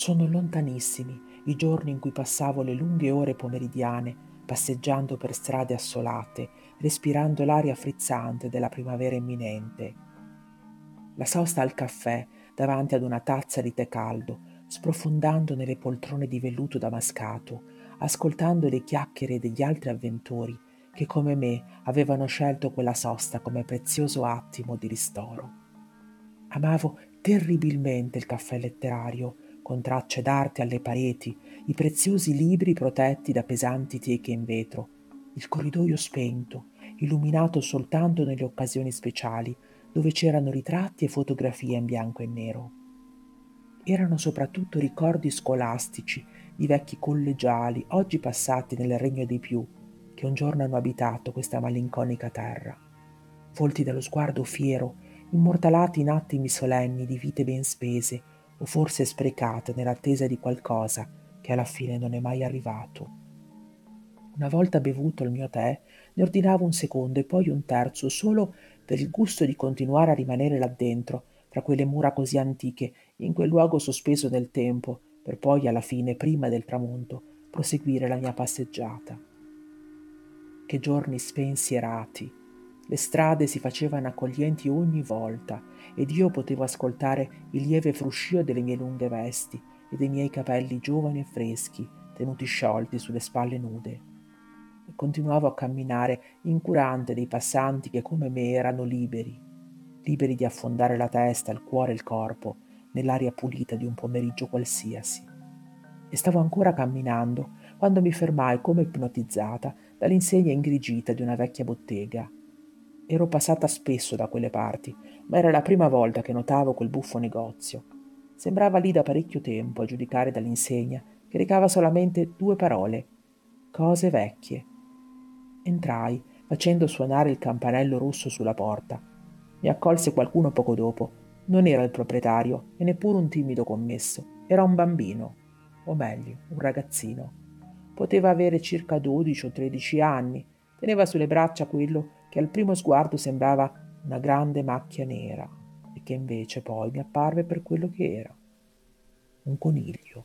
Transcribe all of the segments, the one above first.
Sono lontanissimi i giorni in cui passavo le lunghe ore pomeridiane passeggiando per strade assolate, respirando l'aria frizzante della primavera imminente. La sosta al caffè davanti ad una tazza di tè caldo, sprofondando nelle poltrone di velluto damascato, ascoltando le chiacchiere degli altri avventori che come me avevano scelto quella sosta come prezioso attimo di ristoro. Amavo terribilmente il caffè letterario, con tracce d'arte alle pareti, i preziosi libri protetti da pesanti teche in vetro, il corridoio spento, illuminato soltanto nelle occasioni speciali, dove c'erano ritratti e fotografie in bianco e nero. Erano soprattutto ricordi scolastici di vecchi collegiali, oggi passati nel regno dei più, che un giorno hanno abitato questa malinconica terra, volti dallo sguardo fiero, immortalati in attimi solenni di vite ben spese, o forse sprecate nell'attesa di qualcosa che alla fine non è mai arrivato. Una volta bevuto il mio tè, ne ordinavo un secondo e poi un terzo, solo per il gusto di continuare a rimanere là dentro, tra quelle mura così antiche, in quel luogo sospeso nel tempo, per poi alla fine, prima del tramonto, proseguire la mia passeggiata. Che giorni spensierati! Le strade si facevano accoglienti ogni volta ed io potevo ascoltare il lieve fruscio delle mie lunghe vesti e dei miei capelli giovani e freschi, tenuti sciolti sulle spalle nude. E continuavo a camminare incurante dei passanti che come me erano liberi, liberi di affondare la testa, il cuore e il corpo nell'aria pulita di un pomeriggio qualsiasi. E stavo ancora camminando quando mi fermai come ipnotizzata dall'insegna ingrigita di una vecchia bottega Ero passata spesso da quelle parti, ma era la prima volta che notavo quel buffo negozio. Sembrava lì da parecchio tempo, a giudicare dall'insegna, che recava solamente due parole. Cose vecchie. Entrai, facendo suonare il campanello rosso sulla porta. Mi accolse qualcuno poco dopo. Non era il proprietario e neppure un timido commesso. Era un bambino, o meglio, un ragazzino. Poteva avere circa 12 o 13 anni. Teneva sulle braccia quello che al primo sguardo sembrava una grande macchia nera e che invece poi mi apparve per quello che era, un coniglio.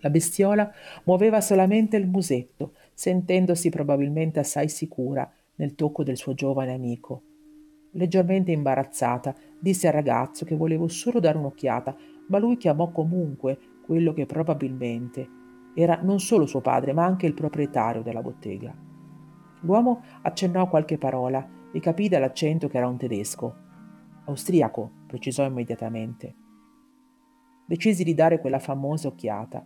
La bestiola muoveva solamente il musetto, sentendosi probabilmente assai sicura nel tocco del suo giovane amico. Leggermente imbarazzata, disse al ragazzo che volevo solo dare un'occhiata, ma lui chiamò comunque quello che probabilmente era non solo suo padre, ma anche il proprietario della bottega. L'uomo accennò qualche parola e capì dall'accento che era un tedesco. Austriaco, precisò immediatamente. Decisi di dare quella famosa occhiata.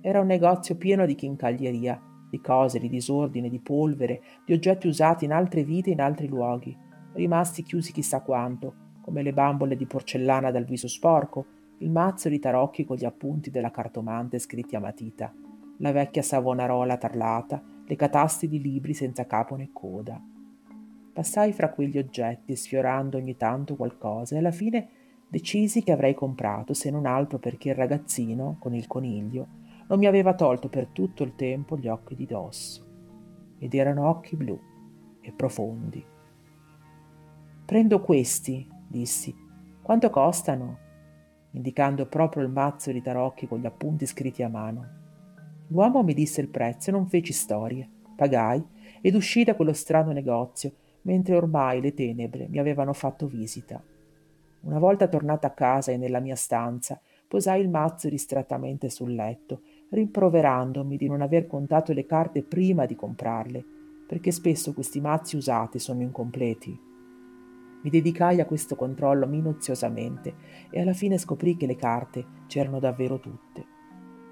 Era un negozio pieno di chincaglieria, di cose, di disordine, di polvere, di oggetti usati in altre vite e in altri luoghi, rimasti chiusi chissà quanto, come le bambole di porcellana dal viso sporco, il mazzo di tarocchi con gli appunti della cartomante scritti a matita, la vecchia savonarola tarlata le cataste di libri senza capo né coda. Passai fra quegli oggetti, sfiorando ogni tanto qualcosa, e alla fine decisi che avrei comprato, se non altro perché il ragazzino, con il coniglio, non mi aveva tolto per tutto il tempo gli occhi di dosso. Ed erano occhi blu e profondi. Prendo questi, dissi. Quanto costano? indicando proprio il mazzo di tarocchi con gli appunti scritti a mano. L'uomo mi disse il prezzo e non feci storie. Pagai ed uscii da quello strano negozio, mentre ormai le tenebre mi avevano fatto visita. Una volta tornata a casa e nella mia stanza, posai il mazzo distrattamente sul letto, rimproverandomi di non aver contato le carte prima di comprarle, perché spesso questi mazzi usati sono incompleti. Mi dedicai a questo controllo minuziosamente e alla fine scoprì che le carte c'erano davvero tutte.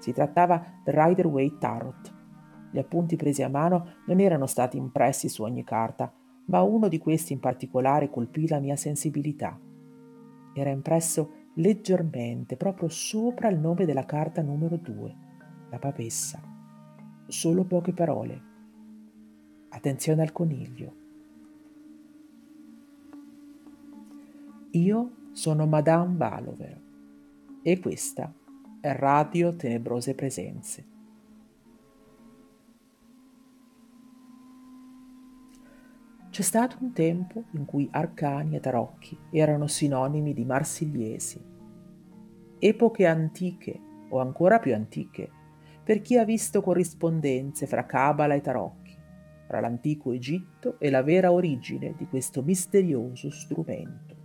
Si trattava del Rider Waite Tarot. Gli appunti presi a mano non erano stati impressi su ogni carta, ma uno di questi in particolare colpì la mia sensibilità. Era impresso leggermente proprio sopra il nome della carta numero due, la papessa. Solo poche parole. Attenzione al coniglio. Io sono Madame Balover e questa Radio Tenebrose Presenze. C'è stato un tempo in cui arcani e tarocchi erano sinonimi di marsigliesi. Epoche antiche o ancora più antiche, per chi ha visto corrispondenze fra Cabala e tarocchi, fra l'antico Egitto e la vera origine di questo misterioso strumento.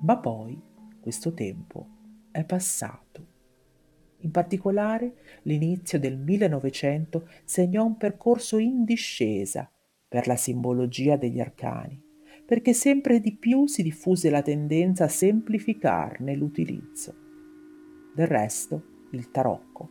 Ma poi questo tempo è passato. In particolare l'inizio del 1900 segnò un percorso in discesa per la simbologia degli arcani, perché sempre di più si diffuse la tendenza a semplificarne l'utilizzo. Del resto, il tarocco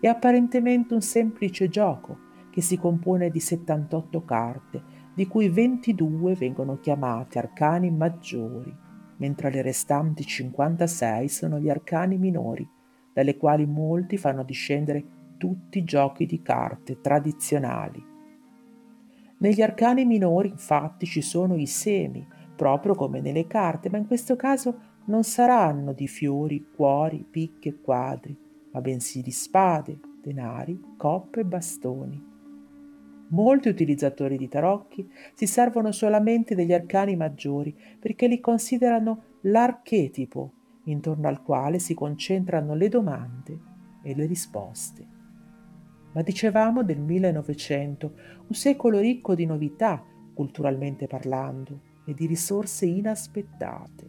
è apparentemente un semplice gioco che si compone di 78 carte, di cui 22 vengono chiamate arcani maggiori, mentre le restanti 56 sono gli arcani minori, dalle quali molti fanno discendere tutti i giochi di carte tradizionali. Negli arcani minori infatti ci sono i semi, proprio come nelle carte, ma in questo caso non saranno di fiori, cuori, picche e quadri, ma bensì di spade, denari, coppe e bastoni. Molti utilizzatori di tarocchi si servono solamente degli arcani maggiori perché li considerano l'archetipo intorno al quale si concentrano le domande e le risposte. Ma dicevamo del 1900, un secolo ricco di novità, culturalmente parlando, e di risorse inaspettate.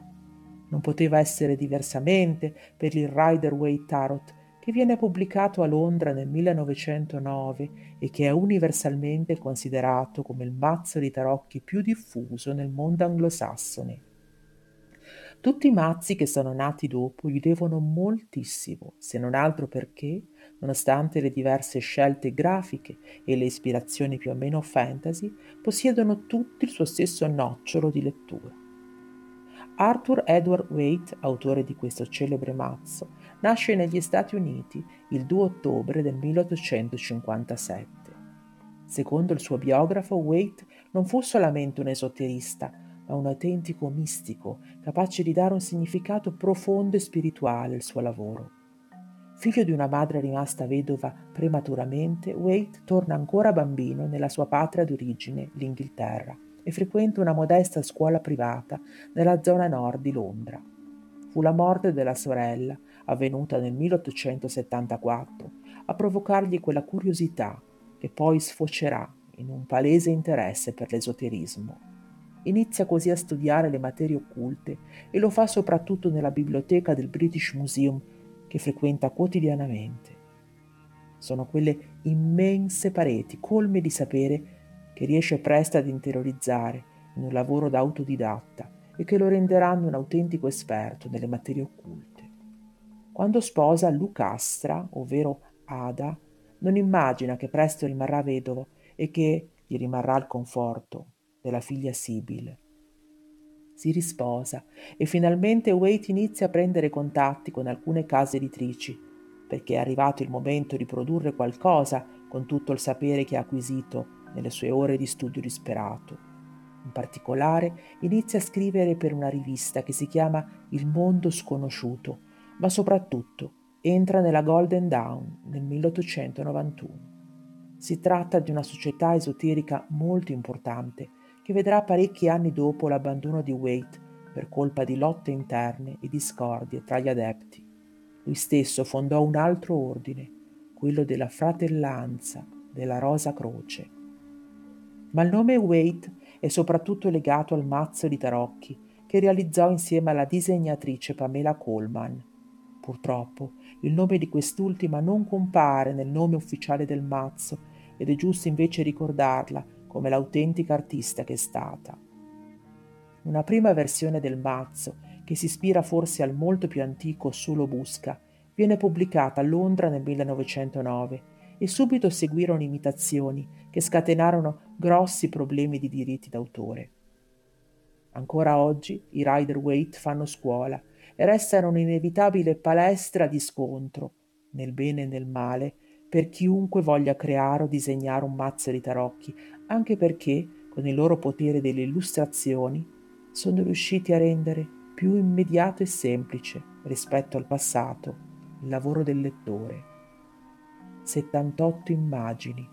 Non poteva essere diversamente per il Rider Waite Tarot, che viene pubblicato a Londra nel 1909 e che è universalmente considerato come il mazzo di tarocchi più diffuso nel mondo anglosassone. Tutti i mazzi che sono nati dopo gli devono moltissimo, se non altro perché, nonostante le diverse scelte grafiche e le ispirazioni più o meno fantasy, possiedono tutti il suo stesso nocciolo di lettura. Arthur Edward Waite, autore di questo celebre mazzo, nasce negli Stati Uniti il 2 ottobre del 1857. Secondo il suo biografo, Waite non fu solamente un esoterista, ma un autentico mistico, capace di dare un significato profondo e spirituale al suo lavoro. Figlio di una madre rimasta vedova prematuramente, Waite torna ancora bambino nella sua patria d'origine, l'Inghilterra e frequenta una modesta scuola privata nella zona nord di Londra. Fu la morte della sorella, avvenuta nel 1874, a provocargli quella curiosità che poi sfocerà in un palese interesse per l'esoterismo. Inizia così a studiare le materie occulte e lo fa soprattutto nella biblioteca del British Museum che frequenta quotidianamente. Sono quelle immense pareti colme di sapere che riesce presto ad interiorizzare in un lavoro da autodidatta e che lo renderanno un autentico esperto nelle materie occulte. Quando sposa Lucastra, ovvero Ada, non immagina che presto rimarrà vedovo e che gli rimarrà il conforto della figlia Sibyl. Si risposa e finalmente Waite inizia a prendere contatti con alcune case editrici, perché è arrivato il momento di produrre qualcosa con tutto il sapere che ha acquisito nelle sue ore di studio disperato. In particolare inizia a scrivere per una rivista che si chiama Il mondo sconosciuto, ma soprattutto entra nella Golden Dawn nel 1891. Si tratta di una società esoterica molto importante che vedrà parecchi anni dopo l'abbandono di Waite per colpa di lotte interne e discordie tra gli adepti. Lui stesso fondò un altro ordine, quello della fratellanza della Rosa Croce ma il nome Waite è soprattutto legato al mazzo di tarocchi che realizzò insieme alla disegnatrice Pamela Coleman. Purtroppo il nome di quest'ultima non compare nel nome ufficiale del mazzo ed è giusto invece ricordarla come l'autentica artista che è stata. Una prima versione del mazzo, che si ispira forse al molto più antico Solo Busca, viene pubblicata a Londra nel 1909 e subito seguirono imitazioni che scatenarono grossi problemi di diritti d'autore. Ancora oggi i Rider Waite fanno scuola e restano un'inevitabile palestra di scontro, nel bene e nel male, per chiunque voglia creare o disegnare un mazzo di tarocchi, anche perché, con il loro potere delle illustrazioni, sono riusciti a rendere più immediato e semplice rispetto al passato il lavoro del lettore. 78 immagini,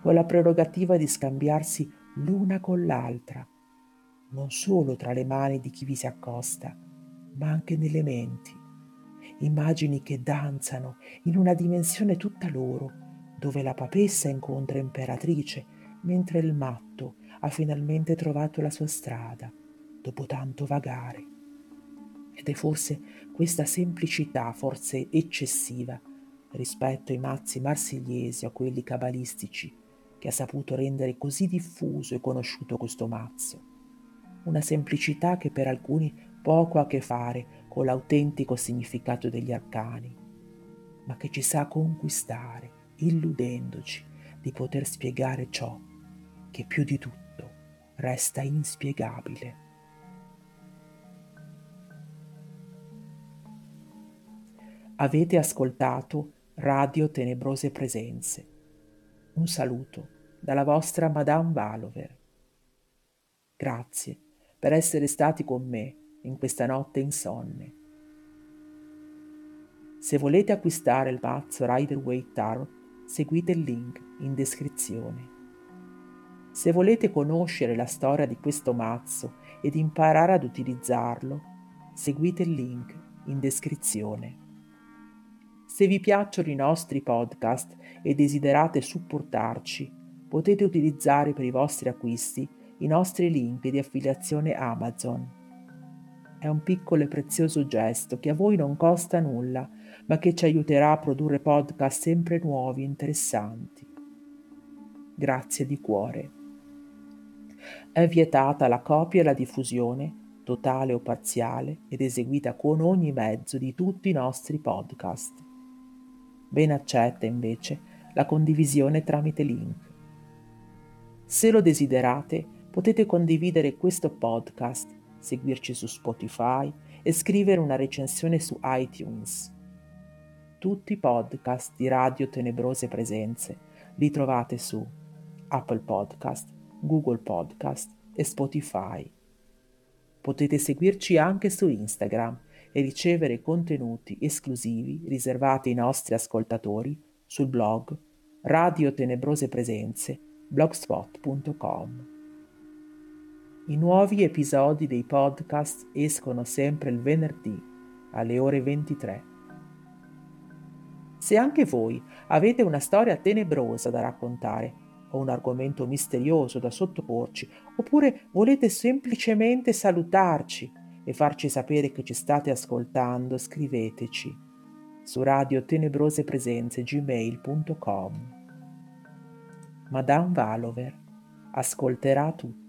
con la prerogativa di scambiarsi l'una con l'altra, non solo tra le mani di chi vi si accosta, ma anche nelle menti. Immagini che danzano in una dimensione tutta loro, dove la papessa incontra imperatrice, mentre il matto ha finalmente trovato la sua strada, dopo tanto vagare. Ed è forse questa semplicità, forse eccessiva, rispetto ai mazzi marsigliesi o a quelli cabalistici, che ha saputo rendere così diffuso e conosciuto questo mazzo. Una semplicità che per alcuni poco ha a che fare con l'autentico significato degli arcani, ma che ci sa conquistare, illudendoci di poter spiegare ciò che più di tutto resta inspiegabile. Avete ascoltato Radio Tenebrose Presenze. Un saluto dalla vostra Madame Valover. Grazie per essere stati con me in questa notte insonne. Se volete acquistare il mazzo Rider Waite Tarot, seguite il link in descrizione. Se volete conoscere la storia di questo mazzo ed imparare ad utilizzarlo, seguite il link in descrizione. Se vi piacciono i nostri podcast e desiderate supportarci, potete utilizzare per i vostri acquisti i nostri link di affiliazione Amazon. È un piccolo e prezioso gesto che a voi non costa nulla, ma che ci aiuterà a produrre podcast sempre nuovi e interessanti. Grazie di cuore. È vietata la copia e la diffusione, totale o parziale, ed eseguita con ogni mezzo di tutti i nostri podcast ben accetta invece la condivisione tramite link. Se lo desiderate, potete condividere questo podcast, seguirci su Spotify e scrivere una recensione su iTunes. Tutti i podcast di Radio Tenebrose Presenze li trovate su Apple Podcast, Google Podcast e Spotify. Potete seguirci anche su Instagram e ricevere contenuti esclusivi riservati ai nostri ascoltatori sul blog Radio Tenebrose Presenze blogspot.com. I nuovi episodi dei podcast escono sempre il venerdì alle ore 23. Se anche voi avete una storia tenebrosa da raccontare o un argomento misterioso da sottoporci, oppure volete semplicemente salutarci e farci sapere che ci state ascoltando, scriveteci su radiotenebrosepresenze.gmail.com. Madame Valover ascolterà tutto.